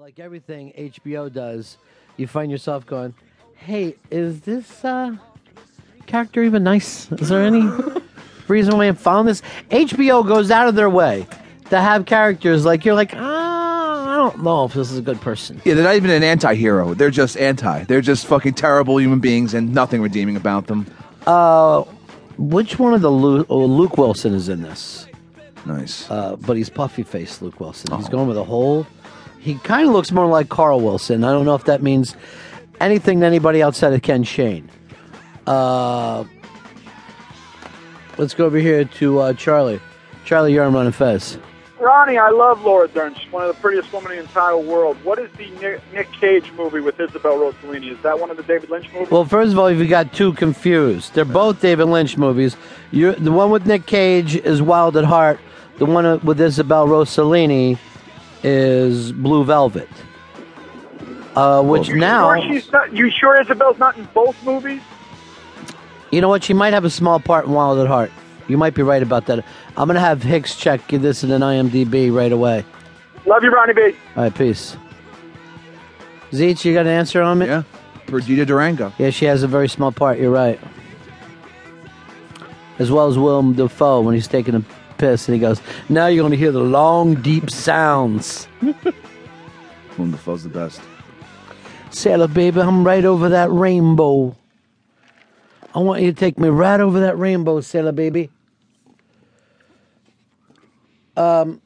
like everything HBO does, you find yourself going, "Hey, is this uh, character even nice? Is there any reason why I found this?" HBO goes out of their way to have characters like you're like, ah, I don't know if this is a good person. Yeah, they're not even an anti-hero. They're just anti. They're just fucking terrible human beings and nothing redeeming about them. Uh, which one of the Luke, oh, Luke Wilson is in this? Nice. Uh, but he's puffy faced Luke Wilson. He's going with a whole. He kind of looks more like Carl Wilson. I don't know if that means anything to anybody outside of Ken Shane. Uh, let's go over here to uh, Charlie. Charlie Yarman and Fez. Ronnie, I love Laura Dern. She's one of the prettiest women in the entire world. What is the Nick, Nick Cage movie with Isabel Rossellini? Is that one of the David Lynch movies? Well, first of all, you got two confused. They're both David Lynch movies. You're, the one with Nick Cage is Wild at Heart. The one with Isabel Rossellini is Blue Velvet. Uh, which you now, sure she's not, you sure Isabel's not in both movies? you know what? She might have a small part in Wild at Heart. You might be right about that. I'm gonna have Hicks check this in an IMDb right away. Love you, Ronnie B. All right, peace. Zeech, you got an answer on me? Yeah. Perdita Durango. Yeah, she has a very small part. You're right. As well as Willem Dafoe when he's taking a piss and he goes, "Now you're going to hear the long, deep sounds." Dafoe's the best. Sailor baby, I'm right over that rainbow. I want you to take me right over that rainbow, sailor baby. Um,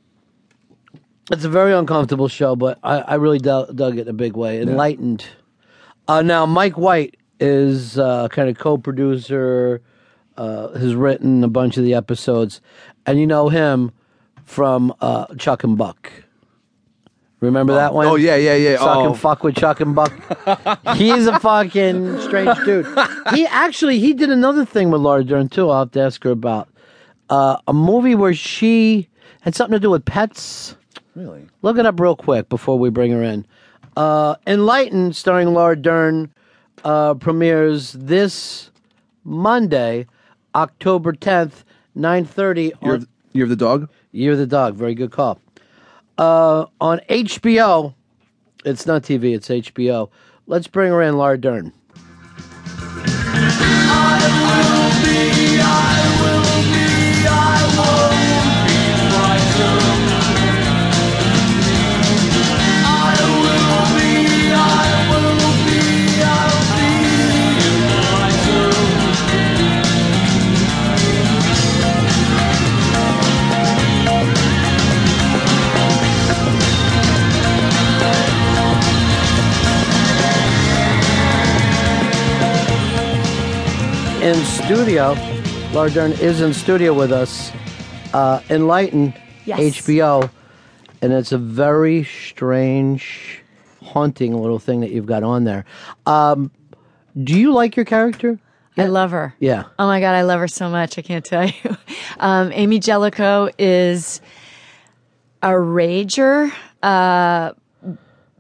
it's a very uncomfortable show, but I, I really dug, dug it in a big way. Enlightened. Uh, now, Mike White is uh, kind of co-producer. Uh, has written a bunch of the episodes, and you know him from uh, Chuck and Buck. Remember that one? Oh, yeah, yeah, yeah. Suck Oh. and fuck with Chuck and Buck. He's a fucking strange dude. He actually he did another thing with Laura Dern too. I'll have to ask her about uh, a movie where she had something to do with pets. Really? Look it up real quick before we bring her in. Uh, Enlightened, starring Laura Dern, uh, premieres this Monday, October tenth, nine thirty. Year of, Year of the Dog? Year of the Dog. Very good call. Uh, on HBO, it's not TV, it's HBO. Let's bring her in, Laura Dern. In studio. Laura Dern is in studio with us. Uh, Enlighten Yes. HBO, and it's a very strange, haunting little thing that you've got on there. Um, do you like your character? I love her. Yeah. Oh my God, I love her so much. I can't tell you. Um, Amy Jellicoe is a rager, uh,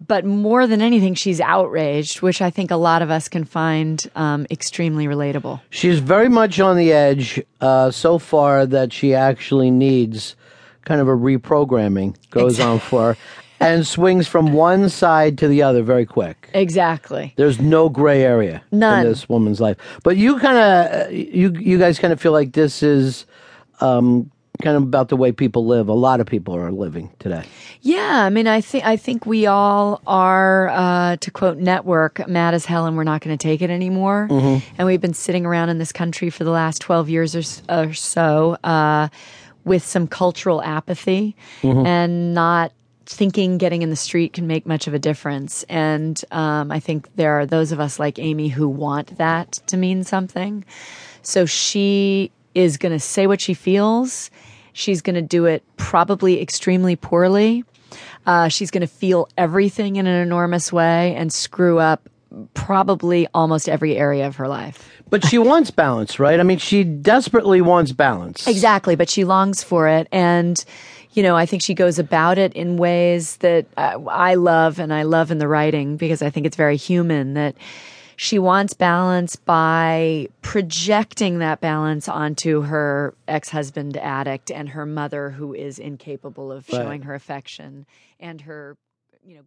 but more than anything, she's outraged, which I think a lot of us can find um, extremely relatable. She's very much on the edge uh, so far that she actually needs kind of a reprogramming goes on for her and swings from one side to the other very quick. Exactly. There's no gray area None. in this woman's life. But you kind of, you you guys kind of feel like this is um, kind of about the way people live. A lot of people are living today. Yeah, I mean, I think I think we all are, uh, to quote Network, mad as hell, and we're not going to take it anymore. And we've been sitting around in this country for the last twelve years or, or so uh, with some cultural apathy and not thinking getting in the street can make much of a difference. And um, I think there are those of us like Amy who want that to mean something. So she is going to say what she feels. She's going to do it probably extremely poorly. Uh, she's going to feel everything in an enormous way and screw up probably almost every area of her life. But she wants balance, right? I mean, she desperately wants balance. Exactly, but she longs for it. And, you know, I think she goes about it in ways that uh, I love and I love in the writing because I think it's very human that she wants balance by projecting that balance onto her ex-husband addict and her mother who is incapable of showing her affection and her, you know,